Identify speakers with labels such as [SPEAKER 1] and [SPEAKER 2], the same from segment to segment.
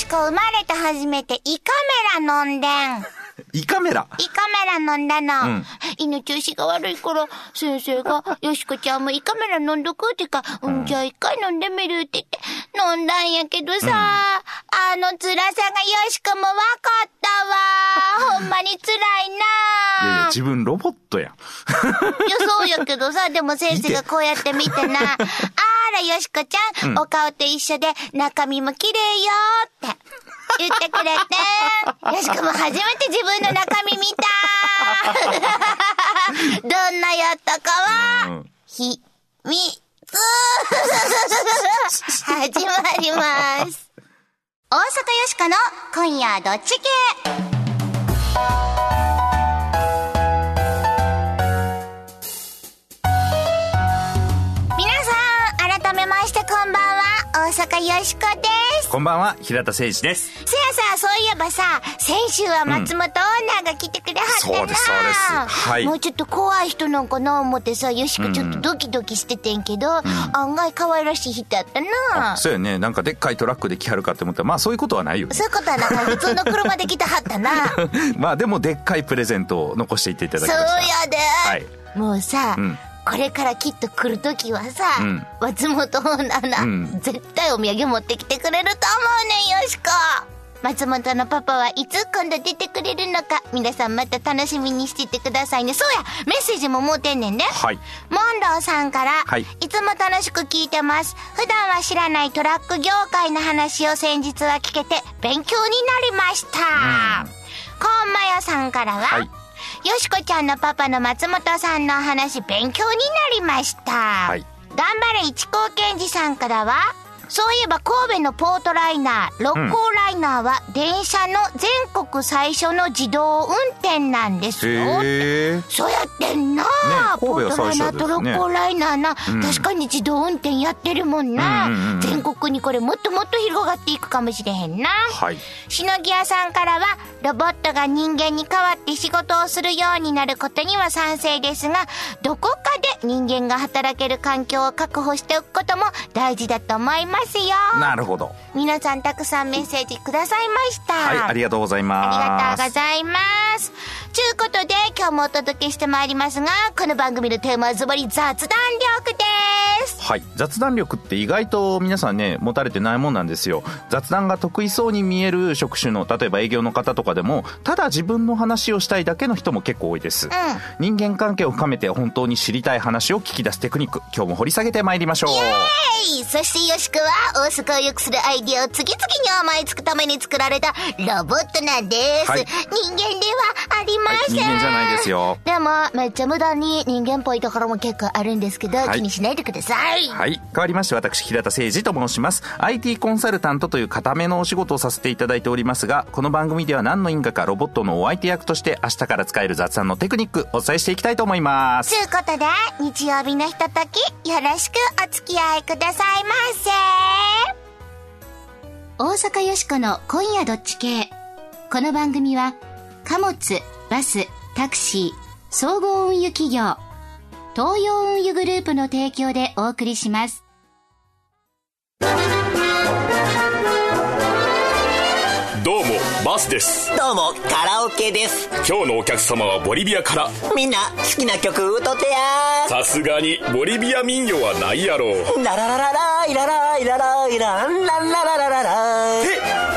[SPEAKER 1] しか生まれて初めて胃カメラ飲んでん。
[SPEAKER 2] 胃カメラ。
[SPEAKER 1] 胃カメラ飲んだの。
[SPEAKER 2] うん
[SPEAKER 1] 胃の調子が悪いから、先生が、よしこちゃんも胃カメラ飲んどくってか、うん、じゃあ一回飲んでみるって言って、飲んだんやけどさ、あの辛さがよしこも分かったわ。ほんまに辛い
[SPEAKER 2] いやいや、
[SPEAKER 1] な
[SPEAKER 2] 自分ロボットやん。
[SPEAKER 1] いや、そうやけどさ、でも先生がこうやって見てな、あら、よしこちゃん、お顔と一緒で中身も綺麗よって言ってくれて、よしこも初めて自分の中身見た。どんなやったかは、
[SPEAKER 2] うん。
[SPEAKER 1] ひ、み、つ始まります。大阪よしこの今夜どっち系？皆さん、改めましてこんばんは、大阪よしこです。
[SPEAKER 2] こんばんは、平田誠二です。
[SPEAKER 1] せやさ、そういえばさ、先週は松本オーナーが来てくれはったな、
[SPEAKER 2] そうですそうですはい
[SPEAKER 1] もうちょっと怖い人なんかな思ってさ、よしこちょっとドキドキしててんけど、案外可愛らしい人やったな。
[SPEAKER 2] そうやね、なんかでっかいトラックで来はるかって思ったら、まあそういうことはないよね。
[SPEAKER 1] そういうことはなんか 普通の車で来てはったな。
[SPEAKER 2] まあでもでっかいプレゼントを残していっていただ
[SPEAKER 1] そう
[SPEAKER 2] きました。
[SPEAKER 1] やで、
[SPEAKER 2] はい
[SPEAKER 1] もうさ、
[SPEAKER 2] うん
[SPEAKER 1] これからきっと来る時はさ、
[SPEAKER 2] うん。
[SPEAKER 1] 松本オーナーな、
[SPEAKER 2] うん。
[SPEAKER 1] 絶対お土産持ってきてくれると思うねんよしこ。松本のパパはいつ今度出てくれるのか皆さんまた楽しみにしててくださいね。そうやメッセージももうてんねんね。
[SPEAKER 2] はい。
[SPEAKER 1] モンローさんから、
[SPEAKER 2] はい。
[SPEAKER 1] いつも楽しく聞いてます。普段は知らないトラック業界の話を先日は聞けて勉強になりました。コンマヨさんからは、
[SPEAKER 2] はい
[SPEAKER 1] よしこちゃんのパパの松本さんの話勉強になりました。
[SPEAKER 2] はい
[SPEAKER 1] 頑張れ一高健二さんからは、そういえば神戸のポートライナー、六甲ライナーは電車の全国最初の自動運転なんですよ。
[SPEAKER 2] へえ。
[SPEAKER 1] そうやってんな、
[SPEAKER 2] ね
[SPEAKER 1] ポートライナーと六甲ライナーな、
[SPEAKER 2] ん
[SPEAKER 1] 確かに自動運転やってるもんな、
[SPEAKER 2] うんうんうん
[SPEAKER 1] 全国にこれもっともっと広がっていくかもしれへんな。
[SPEAKER 2] はい。
[SPEAKER 1] しのぎ屋さんからは、ロボットが人間に代わって仕事をするようになることには賛成ですが、どこかで人間が働ける環境を確保しておくことも大事だと思いますよ。
[SPEAKER 2] なるほど。
[SPEAKER 1] 皆さんたくさんメッセージくださいました。
[SPEAKER 2] はい、ありがとうございます。
[SPEAKER 1] ありがとうございます。ちゅうことで、今日もお届けしてまいりますが、この番組のテーマはズバリ雑談力です。
[SPEAKER 2] はい。雑談力って意外と皆さんね、持たれてないもんなんですよ。雑談が得意そうに見える職種の、例えば営業の方とかでも、ただ自分の話をしたいだけの人も結構多いです。人間関係を深めて本当に知りたい話を聞き出すテクニック、今日も掘り下げてまいりましょう。
[SPEAKER 1] はい。そしてよしくは、大阪を良くするアイディアを次々に思いつくために作られたロボットなんです。
[SPEAKER 2] はい
[SPEAKER 1] 人間ではありません。
[SPEAKER 2] はい人間じゃないですよ
[SPEAKER 1] でも、めっちゃ無駄に人間っぽいところも結構あるんですけど、
[SPEAKER 2] はい
[SPEAKER 1] 気にしないでください。
[SPEAKER 2] はい。変わりまして、私、平田誠二と申します。IT コンサルタントという固めのお仕事をさせていただいておりますが、この番組では何の因果かロボットのお相手役として、明日から使える雑談のテクニック、お伝えしていきたいと思います。
[SPEAKER 1] ということで、日曜日のひととき、よろしくお付き合いくださいませ。大阪よしこの今夜どっち系。この番組は、貨物、バス、タクシー、総合運輸企業、東洋運輸グループの提供でお送りします。
[SPEAKER 3] どうもバスです。
[SPEAKER 4] どうもカラオケです。
[SPEAKER 3] 今日のお客様はボリビアから。
[SPEAKER 4] みんな好きな曲歌ってや
[SPEAKER 3] さすがにボリビア民謡はないやろう。
[SPEAKER 4] ララララライラライラライランランラララララ
[SPEAKER 3] え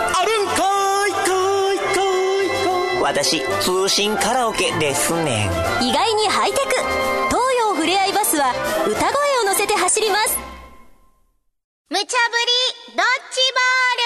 [SPEAKER 4] 私通信カラオケですね
[SPEAKER 5] 意外にハイテク。東洋ふれあいバスは歌声を乗せて走ります。
[SPEAKER 1] 無茶ぶりドッジボール。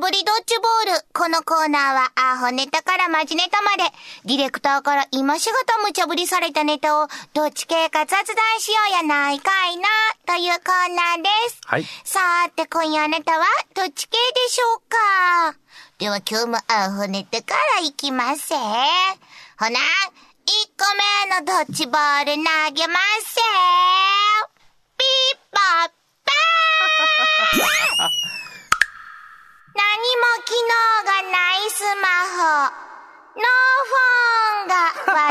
[SPEAKER 1] ぶりドッジボール。このコーナーは、アホネタからマジネタまで、ディレクターから今しがた無茶ぶりされたネタを、どっち系か雑談しようやないかいな、というコーナーです。
[SPEAKER 2] はい
[SPEAKER 1] さーて、今夜あなたは、どっち系でしょうか？では今日もアホネタからいきますせ。ほな、1個目のドッジボール投げますせ。ピーポーパー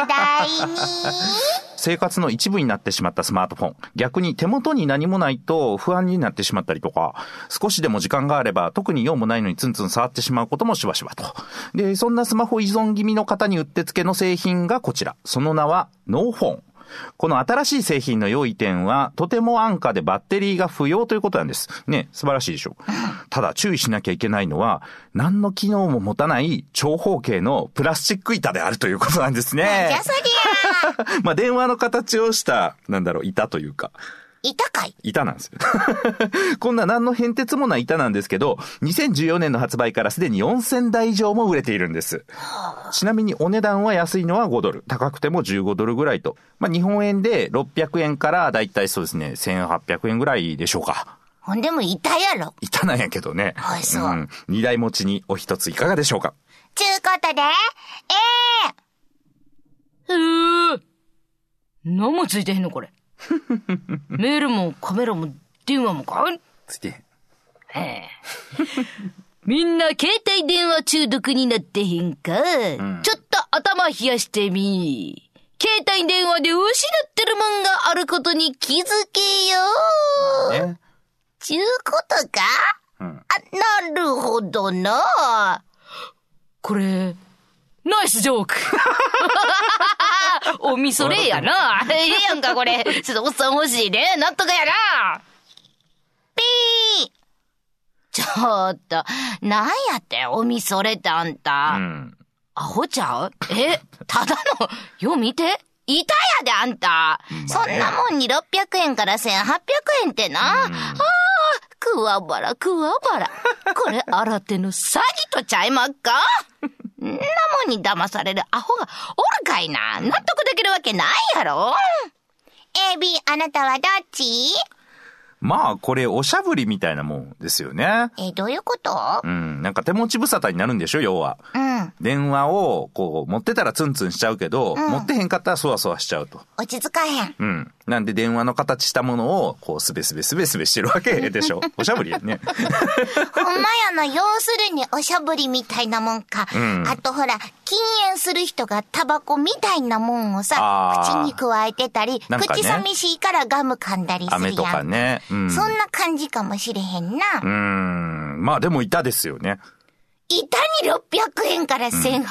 [SPEAKER 1] 題に。
[SPEAKER 2] 生活の一部になってしまったスマートフォン。逆に手元に何もないと不安になってしまったりとか、少しでも時間があれば特に用もないのにツンツン触ってしまうこともしばしばと。で、そんなスマホ依存気味の方にうってつけの製品がこちら。その名はノーフォン。この新しい製品の良い点は、とても安価でバッテリーが不要ということなんです。ね、素晴らしいでしょう。ただ注意しなきゃいけないのは、何の機能も持たない長方形のプラスチック板であるということなんですね まあ電話の形をした、なんだろう、板というか。
[SPEAKER 1] 板かい。
[SPEAKER 2] 板なんですよ。こんな何の変哲もない板なんですけど、2014年の発売からすでに4000台以上も売れているんです。ちなみにお値段は安いのは5ドル、高くても15ドルぐらいと。まあ日本円で600円からだいたいそうですね、1800円ぐらいでしょうか。
[SPEAKER 1] ほんでも板やろ。
[SPEAKER 2] 板なんやけどね。
[SPEAKER 1] はいそうん
[SPEAKER 2] 二台持ちにお一ついかがでしょうか
[SPEAKER 1] ちゅうことで、ええ
[SPEAKER 6] えー、何もついてへんのこれ。メールもカメラも電話もか
[SPEAKER 2] ついて。
[SPEAKER 6] へえ。みんな携帯電話中毒になってへんか、ちょっと頭冷やしてみ。携帯電話で失ってるもんがあることに気づけよ。
[SPEAKER 1] ちゅうことか、
[SPEAKER 2] うん
[SPEAKER 1] あ、なるほどな。
[SPEAKER 6] これ、ナイスジョーク おみそれやな。ええやんか、これ。ちょっとおっさん欲しいね。納得やな。
[SPEAKER 1] ピー
[SPEAKER 6] ちょっと、なんやって、おみそれってあんた。
[SPEAKER 2] うん。
[SPEAKER 6] アホちゃう？え、ただの、よ見て。いたやで、あんた。
[SPEAKER 1] そんなもんに600円から1800円ってな。ああ、
[SPEAKER 6] くわばら、くわばら。これ、新手の詐欺とちゃいまっか？
[SPEAKER 1] んなもんに騙されるアホがおるかいな。納得できるわけないやろ ?AB、あなたはどっち？
[SPEAKER 2] まあ、これ、おしゃぶりみたいなもんですよね。
[SPEAKER 1] え、どういうこと？
[SPEAKER 2] うん。なんか手持ち無沙汰になるんでしょ、要は。
[SPEAKER 1] うん。
[SPEAKER 2] 電話を、こう、持ってたらツンツンしちゃうけど、持ってへんかったらそわそわしちゃうと。
[SPEAKER 1] 落ち着かへん。
[SPEAKER 2] うん。なんで電話の形したものを、こう、すべすべすべすべしてるわけ でしょ。おしゃぶりやね。
[SPEAKER 1] ほんまやな、要するにおしゃぶりみたいなもんか。
[SPEAKER 2] ん
[SPEAKER 1] あとほら、禁煙する人がタバコみたいなもんをさ口に加えてたり、
[SPEAKER 2] ね
[SPEAKER 1] 口寂しいからガム噛んだりするやん。
[SPEAKER 2] 飴とかね。うん。
[SPEAKER 1] そんな感じかもしれへんな。
[SPEAKER 2] うーん。まあでもいたですよね。
[SPEAKER 1] 板に600円から1800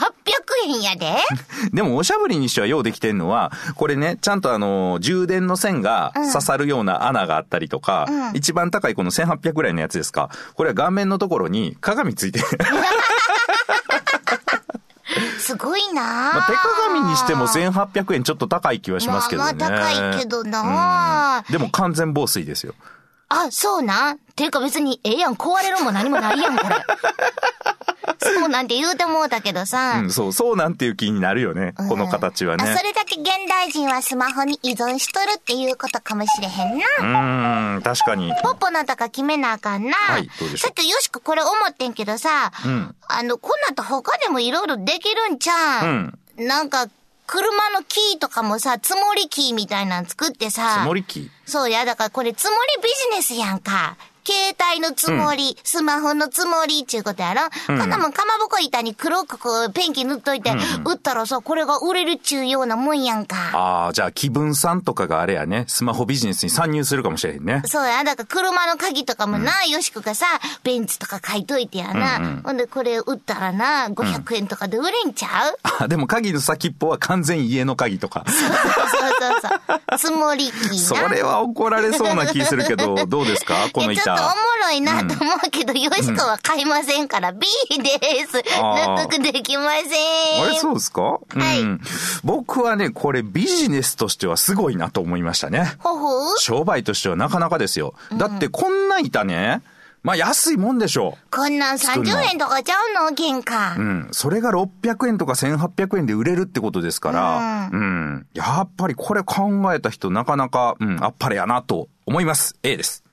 [SPEAKER 1] 円やで。
[SPEAKER 2] でもおしゃぶりにしてはようできてんのは、これね、ちゃんとあの、充電の線が刺さるような穴があったりとか、一番高いこの1800ぐらいのやつですか。これは顔面のところに鏡ついてる。
[SPEAKER 1] すごいな
[SPEAKER 2] まあ、手鏡にしても1800円ちょっと高い気はしますけどね。
[SPEAKER 1] まあまあ高いけどな
[SPEAKER 2] うんでも完全防水ですよ。
[SPEAKER 1] あ、そうなん？ていうか別にええやん、壊れるも何もないやん、これ。そうなんて言うてもうたけどさ。
[SPEAKER 2] うん、そう、そうなんていう気になるよね。この形はね。
[SPEAKER 1] あそれだけ現代人はスマホに依存しとるっていうことかもしれへんな。
[SPEAKER 2] うーん、確かに。
[SPEAKER 1] ポッポなんとか決めなあかんな。
[SPEAKER 2] はいどうでしょう
[SPEAKER 1] さっきよしくこれ思ってんけどさ、
[SPEAKER 2] ん
[SPEAKER 1] あの、こんなんと他でもいろいろできるんちゃうん、なんか、車のキーとかもさ、積もりキーみたいなの作ってさ。
[SPEAKER 2] 積もり機
[SPEAKER 1] そうや、だからこれ積もりビジネスやんか。携帯の積もり、スマホの積もりっていうことやろ、こんなもんかまぼこ板に黒くこうペンキ塗っといて、売ったらさ、これが売れるっちゅうようなもんやんか。
[SPEAKER 2] ああ、じゃあ気分さんとかがあれやね、スマホビジネスに参入するかもしれへんね。
[SPEAKER 1] そうや、だから車の鍵とかもな、よしこがさ、ベンツとか書いといてやな。ほんで、これ売ったらな、500円とかで売れんちゃう、
[SPEAKER 2] あ、でも鍵の先っぽは完全家の鍵とか。
[SPEAKER 1] そうそうそうそう。積もり機
[SPEAKER 2] そ
[SPEAKER 1] な。
[SPEAKER 2] れは怒られそうな気するけど、どうですか？この
[SPEAKER 1] いやちょっとおも
[SPEAKER 2] 板。
[SPEAKER 1] ろいなと思うけど、よしこは買いませんから、B です。納得できません。
[SPEAKER 2] あれそうですか？
[SPEAKER 1] はい
[SPEAKER 2] うん。僕はね、これビジネスとしてはすごいなと思いましたね。
[SPEAKER 1] ほほう？
[SPEAKER 2] 商売としてはなかなかですよ。だってこんな板ね、まあ安いもんでしょ
[SPEAKER 1] こんなん
[SPEAKER 2] 作るの
[SPEAKER 1] 30円とかちゃうの？原価。
[SPEAKER 2] う。うん。それが600円とか1800円で売れるってことですから、うん。やっぱりこれ考えた人なかなか、うん、あっぱれやなと思います。A です。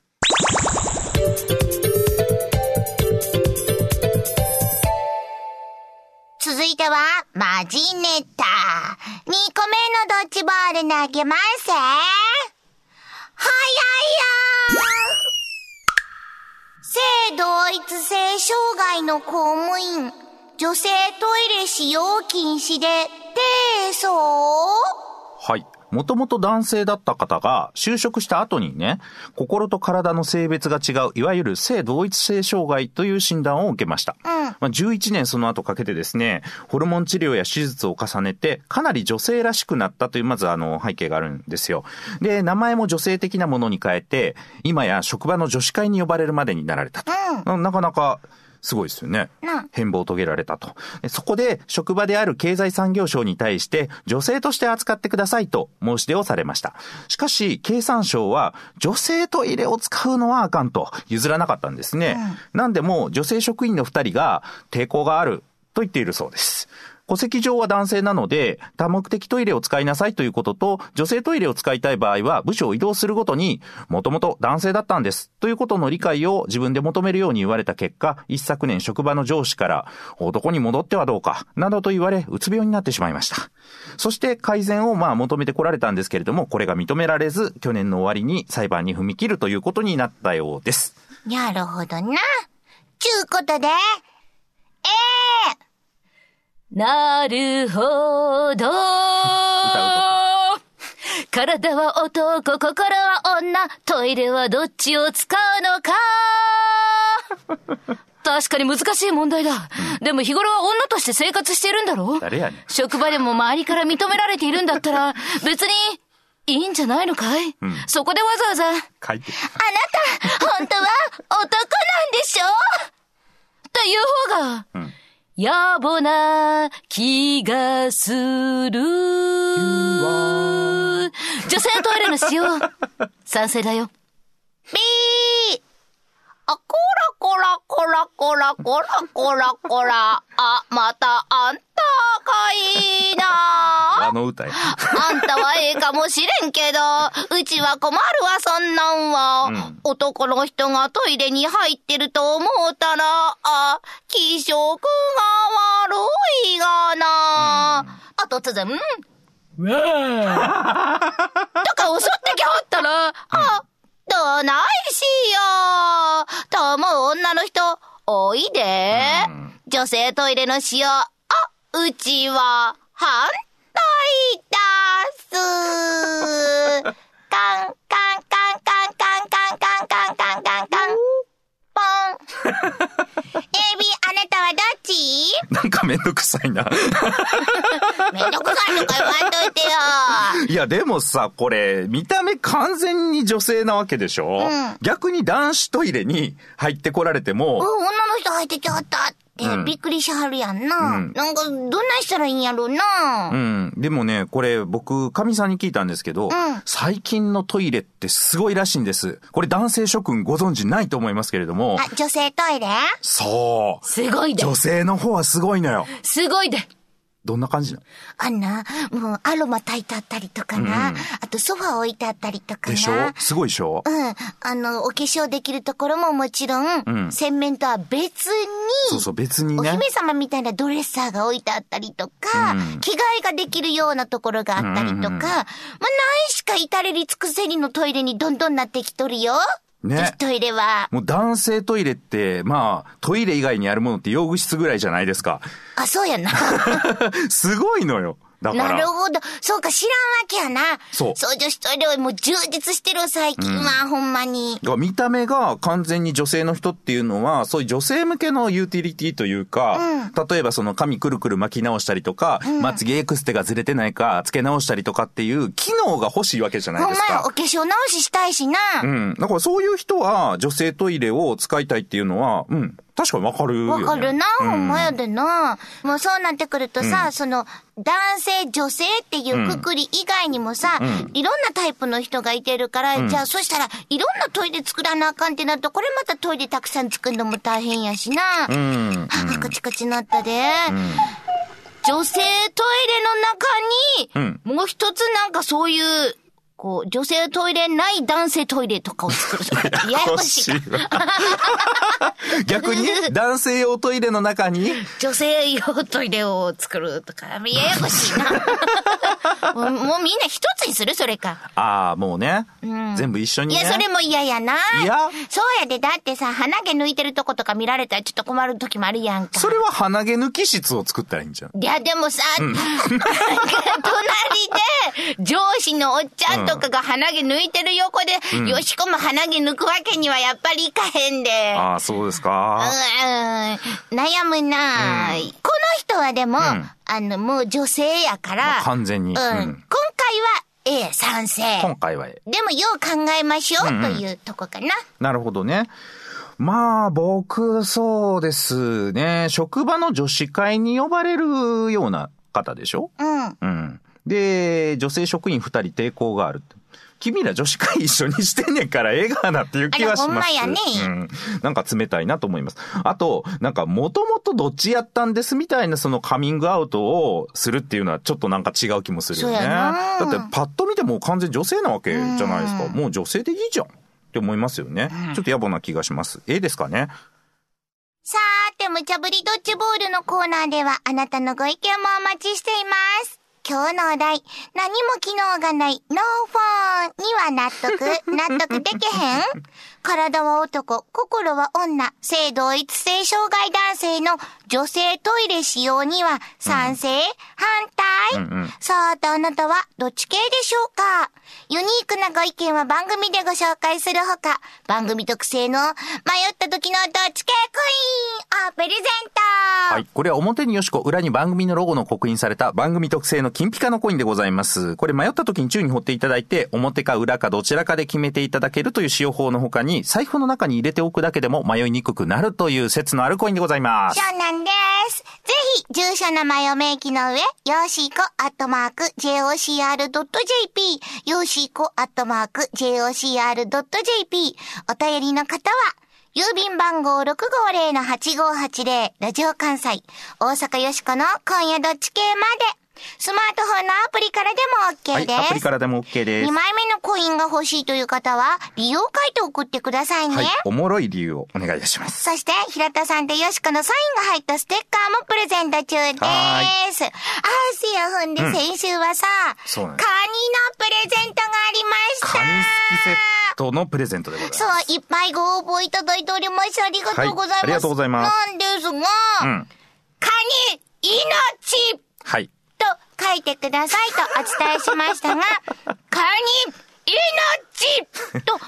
[SPEAKER 1] 続いては、マジネタ。2個目のドッジボール投げます。早いよ性同一性障害の公務員、女性トイレ使用禁止で提訴
[SPEAKER 2] はい。もともと男性だった方が就職した後にね、心と体の性別が違う、いわゆる性同一性障害という診断を受けました。まあ、11年その後かけてですね、ホルモン治療や手術を重ねて、かなり女性らしくなったという、まずあの、背景があるんですよ。で、名前も女性的なものに変えて、今や職場の女子会に呼ばれるまでになられたと。ななかなか、すごいですよね。変貌を遂げられたと。でそこで、職場である経済産業省に対して、女性として扱ってくださいと申し出をされました。しかし、経産省は、女性トイレを使うのはあかんと譲らなかったんですね。なんでも、女性職員の二人が抵抗があると言っているそうです。戸籍上は男性なので、多目的トイレを使いなさいということと、女性トイレを使いたい場合は、部署を移動するごとに、もともと男性だったんです。ということの理解を自分で求めるように言われた結果、一昨年職場の上司から、男に戻ってはどうか、などと言われ、うつ病になってしまいました。そして改善をまあ求めてこられたんですけれども、これが認められず、去年の終わりに裁判に踏み切るということになったようです。
[SPEAKER 1] なるほどな。ちゅうことで、ええ
[SPEAKER 6] なるほど。体は男、心は女、トイレはどっちを使うのか。確かに難しい問題だ。でも日頃は女として生活してるんだろ
[SPEAKER 2] 誰やねん
[SPEAKER 6] 職場でも周りから認められているんだったら、別にいいんじゃないのかい、そこでわざわざ、
[SPEAKER 2] 書いて。
[SPEAKER 1] あなた、本当は男なんでしょ
[SPEAKER 6] という方が、野暮な気がする。女性トイレの使用、賛成だよ。
[SPEAKER 1] ビーあ、こらこらこらこらこらこらこら。あ、またあんたかいな。
[SPEAKER 2] あの歌や。
[SPEAKER 1] あんたはええかもしれんけど、うちは困るわ、そんなんは。男の人がトイレに入ってると思うたら、あ、気色が悪いがな。あ、突然、うん。とか襲ってきはったら、あ、どないしよう。と思う女の人、おいで。女性トイレの使用、あ、うちは反
[SPEAKER 2] めんどくさいな。
[SPEAKER 1] めんどくさいとか言わんといてよ。
[SPEAKER 2] いや、でもさ、これ、見た目完全に女性なわけでしょ、
[SPEAKER 1] ん
[SPEAKER 2] 逆に男子トイレに入ってこられても、
[SPEAKER 1] うん、女の人入ってきはったって、びっくりしはるやんな。
[SPEAKER 2] うん
[SPEAKER 1] なんか、どんなしたらいいんやろうな。
[SPEAKER 2] うん。でもね、これ僕、かみさんに聞いたんですけど、
[SPEAKER 1] ん
[SPEAKER 2] 最近のトイレってすごいらしいんです。これ男性諸君ご存知ないと思いますけれども、
[SPEAKER 1] あ、女性トイレ？
[SPEAKER 2] そう。
[SPEAKER 6] すごいで。
[SPEAKER 2] 女性の方はすごいのよ。
[SPEAKER 6] すごいで。
[SPEAKER 2] どんな感じなの？
[SPEAKER 1] あんな、もうアロマ炊いてあったりとかな。
[SPEAKER 2] うん
[SPEAKER 1] あとソファ置いてあったりとかな。
[SPEAKER 2] でしょ？すごいでしょ？
[SPEAKER 1] うん。あの、お化粧できるところももちろん、
[SPEAKER 2] うん
[SPEAKER 1] 洗面とは別に、
[SPEAKER 2] そうそう、別にね。
[SPEAKER 1] お姫様みたいなドレッサーが置いてあったりとか、
[SPEAKER 2] うん
[SPEAKER 1] 着替えができるようなところがあったりとか、
[SPEAKER 2] うんうんうん
[SPEAKER 1] まあ、ないしか至れり尽くせりのトイレにどんどんなってきとるよ。
[SPEAKER 2] ね
[SPEAKER 1] トイレは。
[SPEAKER 2] もう男性トイレって、まあ、トイレ以外にあるものって用具室ぐらいじゃないですか。
[SPEAKER 1] あ、そうやな。
[SPEAKER 2] すごいのよ。だから。
[SPEAKER 1] なるほど。そうか、知らんわけやな。
[SPEAKER 2] そう
[SPEAKER 1] そう、女子トイレはもう充実してる、最近は、ほんまに。
[SPEAKER 2] だから見た目が完全に女性の人っていうのは、そういう女性向けのユーティリティというか、例えばその髪くるくる巻き直したりとか、まつげエクステがずれてないか、つけ直したりとかっていう機能が欲しいわけじゃない
[SPEAKER 1] ほんまや、
[SPEAKER 2] ですか
[SPEAKER 1] お。化粧直ししたいしな。
[SPEAKER 2] うん。だからそういう人は女性トイレを使いたいっていうのは、うん。確かにわかるよ、ね。
[SPEAKER 1] わかるな、
[SPEAKER 2] うん
[SPEAKER 1] ほんまやでな。もうそうなってくるとさ、その、男性、女性っていうくくり以外にもさ、いろんなタイプの人がいてるから、じゃあそしたら、いろんなトイレ作らなあかんってなると、これまたトイレたくさん作るのも大変やしな。
[SPEAKER 2] うん。
[SPEAKER 1] あ、カチカチなったで。女性トイレの中に、もう一つなんかそういう、こ
[SPEAKER 6] こう、女性トイレない男性トイレとかを作るとか。ややこしいか。
[SPEAKER 2] 逆に 男性用トイレの中に？
[SPEAKER 6] 女性用トイレを作るとか、ややこしいな。もうみんな一つにするそれか。
[SPEAKER 2] ああ、もうね。全部一緒にね。
[SPEAKER 1] いや、それも嫌やな。
[SPEAKER 2] 嫌
[SPEAKER 1] そうやで、だってさ、鼻毛抜いてるとことか見られたらちょっと困る時もあるやんか。
[SPEAKER 2] それは鼻毛抜き室を作ったらいいんじゃん。
[SPEAKER 1] いや、でもさ、隣で、上司のおっちゃんとかが鼻毛抜いてる横で、よしこも鼻毛抜くわけにはやっぱりいかへんで。
[SPEAKER 2] ああ、そうですか。
[SPEAKER 1] うん、悩むな、この人はでも、あの、もう女性やから。
[SPEAKER 2] まあ完全に
[SPEAKER 1] うん。
[SPEAKER 2] うん
[SPEAKER 1] 今回は A 賛成。
[SPEAKER 2] 今回は。
[SPEAKER 1] でもよう考えましょうというとこかな。
[SPEAKER 2] なるほどね。まあ、僕、そうですね。職場の女子会に呼ばれるような方でしょ？
[SPEAKER 1] うん。
[SPEAKER 2] うん。で、女性職員二人抵抗がある。君ら女子会一緒にしてんねんからええがなっていう気はします。
[SPEAKER 1] あらほんまやね
[SPEAKER 2] うん。なんか冷たいなと思います。あと、なんかもともとどっちやったんですみたいなそのカミングアウトをするっていうのはちょっとなんか違う気もするよね。
[SPEAKER 1] そうやな
[SPEAKER 2] だってパッと見てもう完全に女性なわけじゃないですか。もう女性でいいじゃんって思いますよね。ちょっと野暮な気がします。ええですかね？
[SPEAKER 1] さーて、無茶ぶりドッジボールのコーナーでは、あなたのご意見もお待ちしています。今日のお題、何も機能がない、ノーフォンには納得、納得できへん？体は男、心は女、性同一性障害男性の女性トイレ使用には賛成、反対、
[SPEAKER 2] うんうん。
[SPEAKER 1] さあ、あなたはどっち系でしょうか？ユニークなご意見は番組でご紹介するほか、番組特製の迷った時のどっち系コインをプレゼント。
[SPEAKER 2] はい。これは表によしこ、裏に番組のロゴの刻印された番組特製の金ピカのコインでございます。これ迷った時に宙に掘っていただいて、表か裏かどちらかで決めていただけるという使用法の他に、財布の中に入れておくだけでも迷いにくくなるという説のあるコインでございます。
[SPEAKER 1] そうなんです。ぜひ、住所名前を明記の上、よしこアットマーク jocr.jp、よしこアットマーク jocr.jp、お便りの方は、郵便番号650-8580、ラジオ関西、大阪よしこの今夜どっち系まで、スマートフォンのアプリからでも OK
[SPEAKER 2] はい。
[SPEAKER 1] です。
[SPEAKER 2] アプリからでも OK です
[SPEAKER 1] 2。枚目のコインが欲しいという方は、理由を書いて送ってくださいね。
[SPEAKER 2] はい。おもろい理由をお願いいたします。
[SPEAKER 1] そして、平田さんとよしこのサインが入ったステッカーもプレゼント中です。
[SPEAKER 2] は
[SPEAKER 1] あー、せやほんで、先週はさ、
[SPEAKER 2] そうなん
[SPEAKER 1] カニのプレゼントがありました。
[SPEAKER 2] カニ好きセットのプレゼントでございます。
[SPEAKER 1] そう、いっぱいご応募いただいております。ありがとうございます。
[SPEAKER 2] はいありがとうございます
[SPEAKER 1] なんですが、
[SPEAKER 2] うん。
[SPEAKER 1] カニ、命
[SPEAKER 2] はい。
[SPEAKER 1] と書いてくださいとお伝えしましたが、カニ、命と書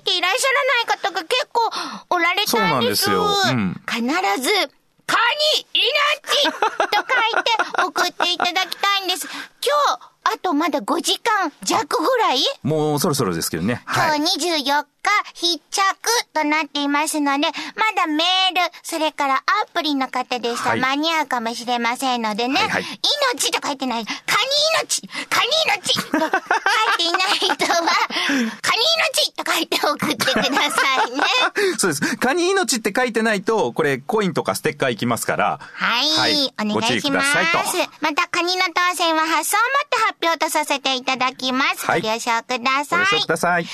[SPEAKER 1] いていらっしゃらない方が結構おられたんです。
[SPEAKER 2] そうなんです
[SPEAKER 1] 必ず、カニ、命と書いて送っていただきたいんです。今日、あとまだ5時間弱ぐらい？
[SPEAKER 2] もうそろそろですけどね。はい。
[SPEAKER 1] 今日24日必着となっていますので、まだメール、それからアプリの方でしたら
[SPEAKER 2] はい
[SPEAKER 1] 間に合うかもしれませんのでね、
[SPEAKER 2] はいはい
[SPEAKER 1] 命と書いてない、カニ命カニ命と書いていない人は、カニ命と書いて送ってくださいね。
[SPEAKER 2] そうです。カニ命って書いてないと、これコインとかステッカーいきますから。
[SPEAKER 1] はい、
[SPEAKER 2] はい
[SPEAKER 1] お願いします。また、カニの当選は発送をもって発表とさせていただきます。
[SPEAKER 2] はい
[SPEAKER 1] ご了承ください。
[SPEAKER 2] ご了承ください。
[SPEAKER 1] あな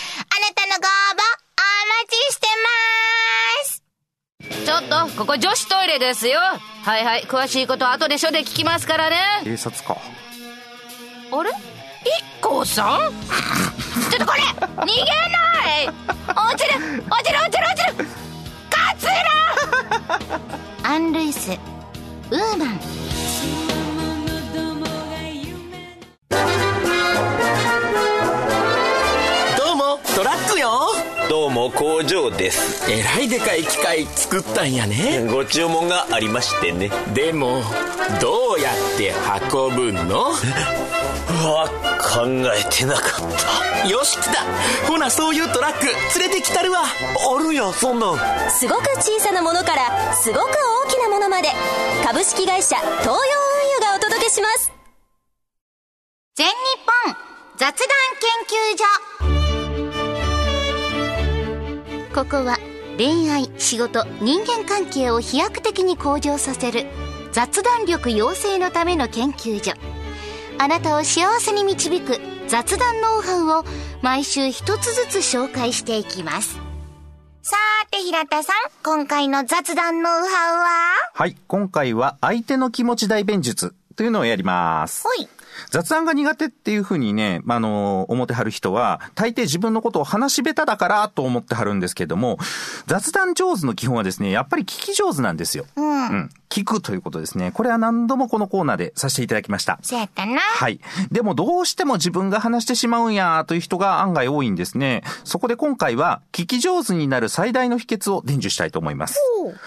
[SPEAKER 1] たのご応募、お待ちしてます。
[SPEAKER 6] ちょっと、ここ女子トイレですよ。はいはい、詳しいことは後で書で聞きますからね。
[SPEAKER 2] 警察か。
[SPEAKER 6] あれ？一光さん？ちょっとこれ逃げない落ちる落ちる落ちる落ちるカツラ
[SPEAKER 1] アン・ルイス、ウーマン。
[SPEAKER 3] も
[SPEAKER 4] 工場です。
[SPEAKER 3] えらいでかい機械作ったんやね。
[SPEAKER 4] ご注文がありましてね。
[SPEAKER 3] でもどうやって運ぶの？
[SPEAKER 4] うわ考えてなかった。
[SPEAKER 3] よし来た。ほなそういうトラック連れてきたるわ。
[SPEAKER 4] あるやんそんなん。
[SPEAKER 5] すごく小さなものからすごく大きなものまで株式会社東洋運輸がお届けします。
[SPEAKER 1] 全日本雑談研究所ここは恋愛仕事人間関係を飛躍的に向上させる雑談力養成のための研究所あなたを幸せに導く雑談ノウハウを毎週一つずつ紹介していきます。さーて平田さん、今回の雑談ノウハウは？
[SPEAKER 2] はい、今回は相手の気持ち代弁術というのをやります。
[SPEAKER 1] ほい。
[SPEAKER 2] 雑談が苦手っていうふうにね、あの、思ってはる人は、大抵自分のことを話し下手だからと思ってはるんですけども、雑談上手の基本はですね、やっぱり聞き上手なんですよ。
[SPEAKER 1] うん。
[SPEAKER 2] うん。聞くということですね。これは何度もこのコーナーでさせていただきました。
[SPEAKER 1] そうやったな。
[SPEAKER 2] はい。でもどうしても自分が話してしまうんやという人が案外多いんですね。そこで今回は聞き上手になる最大の秘訣を伝授したいと思います。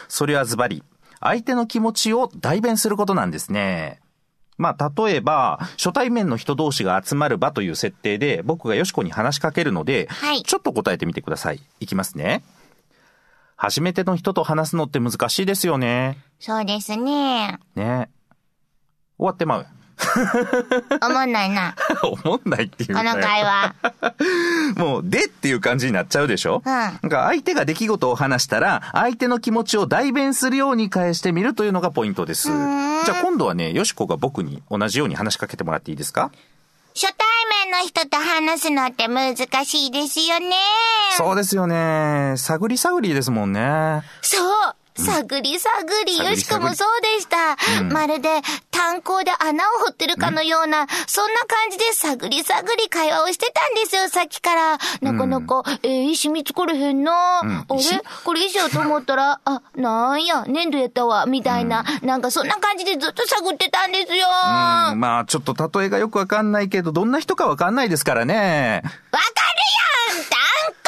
[SPEAKER 2] それはズバリ、相手の気持ちを代弁することなんですね。まあ、例えば、初対面の人同士が集まる場という設定で、僕がよしこに話しかけるので、
[SPEAKER 1] はい
[SPEAKER 2] ちょっと答えてみてください。いきますね。初めての人と話すのって難しいですよね。
[SPEAKER 1] そうですね。
[SPEAKER 2] ね。終わってまう。
[SPEAKER 1] おもんないな。
[SPEAKER 2] 思んないっていうか
[SPEAKER 1] この会話。
[SPEAKER 2] もう、でっていう感じになっちゃうでしょ？
[SPEAKER 1] うん
[SPEAKER 2] なんか相手が出来事を話したら、相手の気持ちを代弁するように返してみるというのがポイントです。じゃあ今度はね、よしこが僕に同じように話しかけてもらっていいですか？
[SPEAKER 1] 初対面の人と話すのって難しいですよね。
[SPEAKER 2] そうですよね。探り探りですもんね。
[SPEAKER 1] そう探り探り、よしこもそうでした。まるで炭鉱で穴を掘ってるかのような、そんな感じで探り探り会話をしてたんですよ、さっきから。なかなか、えー石見つかれへんな、
[SPEAKER 2] ん。
[SPEAKER 1] あれ？
[SPEAKER 2] 石
[SPEAKER 1] これ石やと思ったら、あ、なんや、粘土やったわ、みたいな、なんかそんな感じでずっと探ってたんですよ。わ、
[SPEAKER 2] うん、まあちょっと例えがよくわかんないけど、どんな人かわかんないですからね。
[SPEAKER 1] かるやん！炭鉱で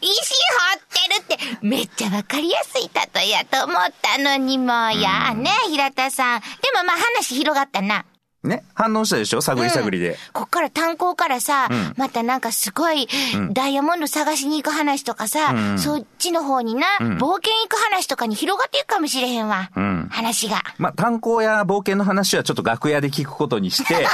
[SPEAKER 1] 石掘ってるって、めっちゃわかりやすい例えやと思ったのにもう、やね、平田さん。でもまあ話広がったな。
[SPEAKER 2] ね反応したでしょ？探り探りで。
[SPEAKER 1] こっから炭鉱からさ、
[SPEAKER 2] ん
[SPEAKER 1] またなんかすごい、ダイヤモンド探しに行く話とかさ、
[SPEAKER 2] ん
[SPEAKER 1] そっちの方にな、冒険行く話とかに広がっていくかもしれへんわ。
[SPEAKER 2] ん
[SPEAKER 1] 話が。
[SPEAKER 2] まあ、炭鉱や冒険の話はちょっと楽屋で聞くことにして、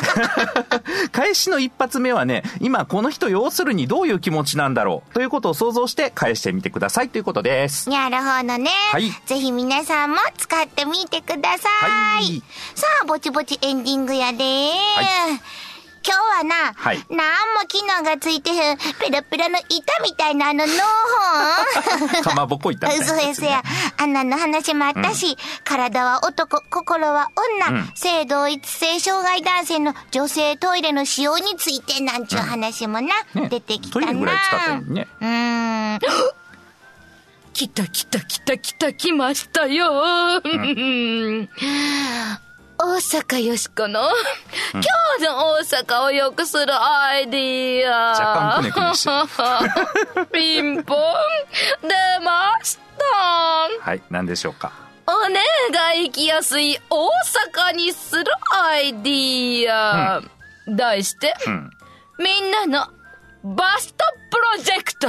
[SPEAKER 2] 返しの一発目はね、今この人要するにどういう気持ちなんだろうということを想像して返してみてくださいということです。
[SPEAKER 1] なるほどね。
[SPEAKER 2] はい
[SPEAKER 1] ぜひ皆さんも使ってみてください。
[SPEAKER 2] はい
[SPEAKER 1] さあ、ぼちぼちエンディングやで。今日はな、
[SPEAKER 2] はい
[SPEAKER 1] なんも機能がついてへん、ペラペラの板みたいなあの、ノーホン。
[SPEAKER 2] かまぼこ板みたいな
[SPEAKER 1] そう
[SPEAKER 2] やつね
[SPEAKER 1] や。あんなの話もあったし、体は男、心は女、
[SPEAKER 2] うん
[SPEAKER 1] 性同一性障害男性の女性トイレの使用についてなんちゅう話もな、
[SPEAKER 2] ね
[SPEAKER 1] 出てきたな。
[SPEAKER 2] トイレぐらい使ったのにね。
[SPEAKER 1] うーん。
[SPEAKER 6] 来た来た来た来た来ましたよ、大阪よしこの、今日の大阪を良くするアイディア。
[SPEAKER 2] 若干くねくねして
[SPEAKER 6] ピンポン出ました
[SPEAKER 2] はい、何でしょうか？
[SPEAKER 6] おねが行きやすい大阪にするアイディア。題して、
[SPEAKER 2] うん。
[SPEAKER 6] みんなのバストプロジェクト。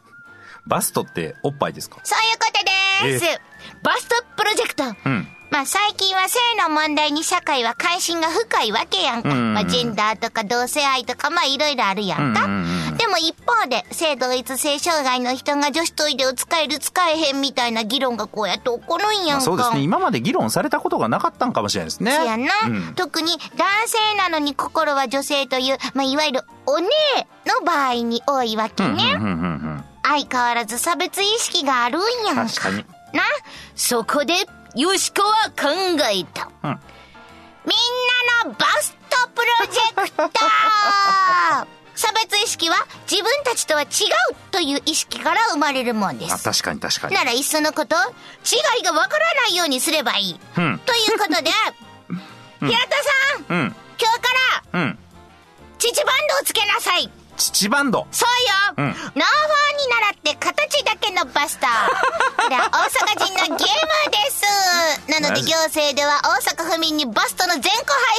[SPEAKER 2] バストっておっぱいですか？
[SPEAKER 1] そういうことです。
[SPEAKER 2] え
[SPEAKER 1] バストプロジェクト。
[SPEAKER 2] うん。
[SPEAKER 1] まあ最近は性の問題に社会は関心が深いわけやんか。
[SPEAKER 2] うん
[SPEAKER 1] まあジェンダーとか同性愛とかまあいろいろあるやんか。
[SPEAKER 2] うんうんうん
[SPEAKER 1] でも一方で性同一性障害の人が女子トイレを使える使えへんみたいな議論がこうやって起こるんやんか。
[SPEAKER 2] まあ、そうですね。今まで議論されたことがなかったんかもしれないですね。
[SPEAKER 1] そうやな、
[SPEAKER 2] うん
[SPEAKER 1] 特に男性なのに心は女性という、まあ、いわゆるお姉の場合に多いわけね。
[SPEAKER 2] うんうんうんうん
[SPEAKER 1] 相変わらず差別意識があるんやんか。
[SPEAKER 2] 確かに。
[SPEAKER 1] な
[SPEAKER 6] そこで、よしこは考えた。
[SPEAKER 2] うん。
[SPEAKER 1] みんなのバストプロジェクト 差別意識は自分たちとは違うという意識から生まれるもんで
[SPEAKER 2] あ、
[SPEAKER 1] す。
[SPEAKER 2] 確かに確かに。
[SPEAKER 1] ならいっそのこと、違いがわからないようにすればいい。
[SPEAKER 2] うん。
[SPEAKER 1] ということで、平田さん、
[SPEAKER 2] うん。
[SPEAKER 1] 今日から
[SPEAKER 2] うん。
[SPEAKER 1] 父バンドをつけなさい
[SPEAKER 2] 父バンド。
[SPEAKER 1] そうよ、
[SPEAKER 2] うん
[SPEAKER 1] ノーフォーに習って形だけのバスター。大阪人のゲームです。なので行政では大阪府民にバストの全個配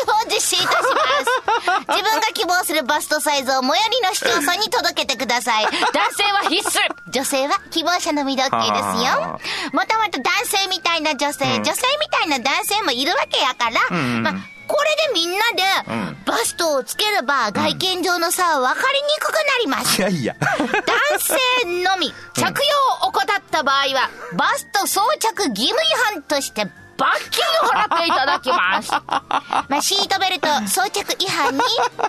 [SPEAKER 1] 布を実施いたします。自分が希望するバストサイズを最寄りの市町村に届けてください。
[SPEAKER 6] 男性は必須
[SPEAKER 1] 女性は希望者のみで OK です
[SPEAKER 2] は
[SPEAKER 1] よ。もともと男性みたいな女性、
[SPEAKER 2] うん
[SPEAKER 1] 女性みたいな男性もいるわけやから、
[SPEAKER 2] んうん
[SPEAKER 1] まあ、これでみんなで
[SPEAKER 2] うん
[SPEAKER 1] バストをつければ外見上の差は分かりにくくなります
[SPEAKER 2] い。やいや。
[SPEAKER 1] 男性のみ着用を怠った場合は、バスト装着義務違反として
[SPEAKER 6] 罰金を払っていただきます。
[SPEAKER 1] まあ、シートベルト装着違反に、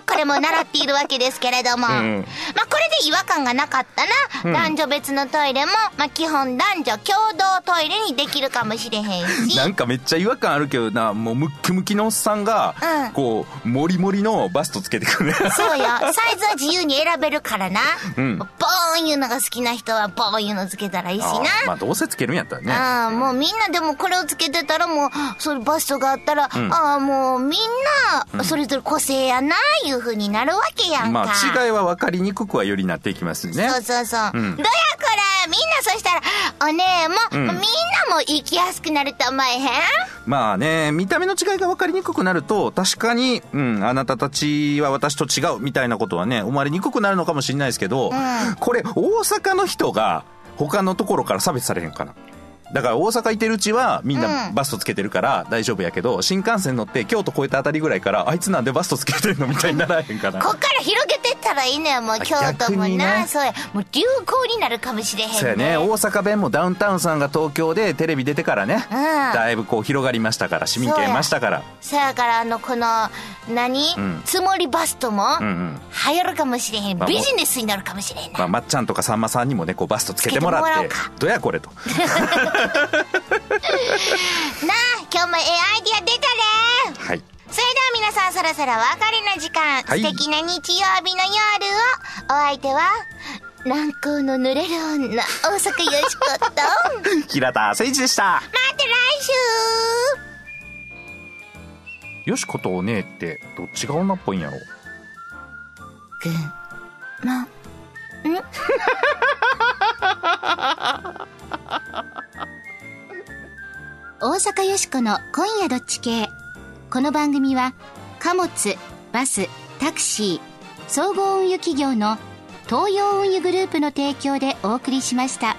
[SPEAKER 1] これも習っているわけですけれども。
[SPEAKER 2] ん
[SPEAKER 1] まあ、これで違和感がなかったな。男女別のトイレも、まあ、基本男女共同トイレにできるかもしれへんし。
[SPEAKER 2] なんかめっちゃ違和感あるけどな、もうムッキムキのおっさんが、
[SPEAKER 1] うん
[SPEAKER 2] こう、モリモリのバストつけてくるね。
[SPEAKER 1] そうよ。サイズは自由に選べるからな。
[SPEAKER 2] ん
[SPEAKER 1] ボーンいうのが好きな人はボーンいうのつけたらいいしな。
[SPEAKER 2] まあどうせつけるんやったらね。
[SPEAKER 1] ああ、もうみんなでもこれをつけてたらもう、それバストがあったら、ああ、もうみんな、それぞれ個性やな、いう風になるわけやんか。
[SPEAKER 2] まあ違いは分かりにくくはよりなっていきますね。
[SPEAKER 1] そうそうそう。
[SPEAKER 2] ん
[SPEAKER 1] どやこれみんなそしたら、お姉も、みんなも生きやすくなると思えへん？
[SPEAKER 2] まあね、見た目の違いが分かりにくくなると、確かに、うん、あなたたちは私と違うみたいなことはね、思われにくくなるのかもしれないですけど、これ、大阪の人が他のところから差別されへんかな。だから大阪いてるうちはみんな
[SPEAKER 1] うん
[SPEAKER 2] バストつけてるから大丈夫やけど、新幹線乗って京都越えたあたりぐらいから、あいつなんでバストつけてんのみたいにならへんかな。
[SPEAKER 1] こっから広げてったらいいのよ、もう京都もな。
[SPEAKER 2] ね
[SPEAKER 1] そうや。もう流行になるかもしれへん
[SPEAKER 2] そうやね。大阪弁もダウンタウンさんが東京でテレビ出てからね、
[SPEAKER 1] うん
[SPEAKER 2] だいぶこう広がりましたから、市民権得ましたから。
[SPEAKER 1] そやから、あの、この、何、
[SPEAKER 2] ん
[SPEAKER 1] つもりバストも、
[SPEAKER 2] うんうん。
[SPEAKER 1] 流行るかもしれへん。ビジネスになるかもしれんな。
[SPEAKER 2] まあ、まっちゃんとかさんまさんにもね、こうバストつけてもらって
[SPEAKER 1] つけてもらおうか、
[SPEAKER 2] どやこれと。
[SPEAKER 1] なあ、今日もええアイディア出たで
[SPEAKER 2] はい。
[SPEAKER 1] それでは皆さんそろそろお別れの時間、
[SPEAKER 2] はい。
[SPEAKER 1] 素敵な日曜日の夜を、お相手は、南高の濡れる女、大阪よしこと、ま
[SPEAKER 2] 平田誠一でした。
[SPEAKER 1] た来週。
[SPEAKER 2] よしことお姉って、どっちが女っぽいんやろ？
[SPEAKER 1] ぐん、ま、大阪よしこの今夜どっち系。この番組は、貨物、バス、タクシー、総合運輸企業の東洋運輸グループの提供でお送りしました。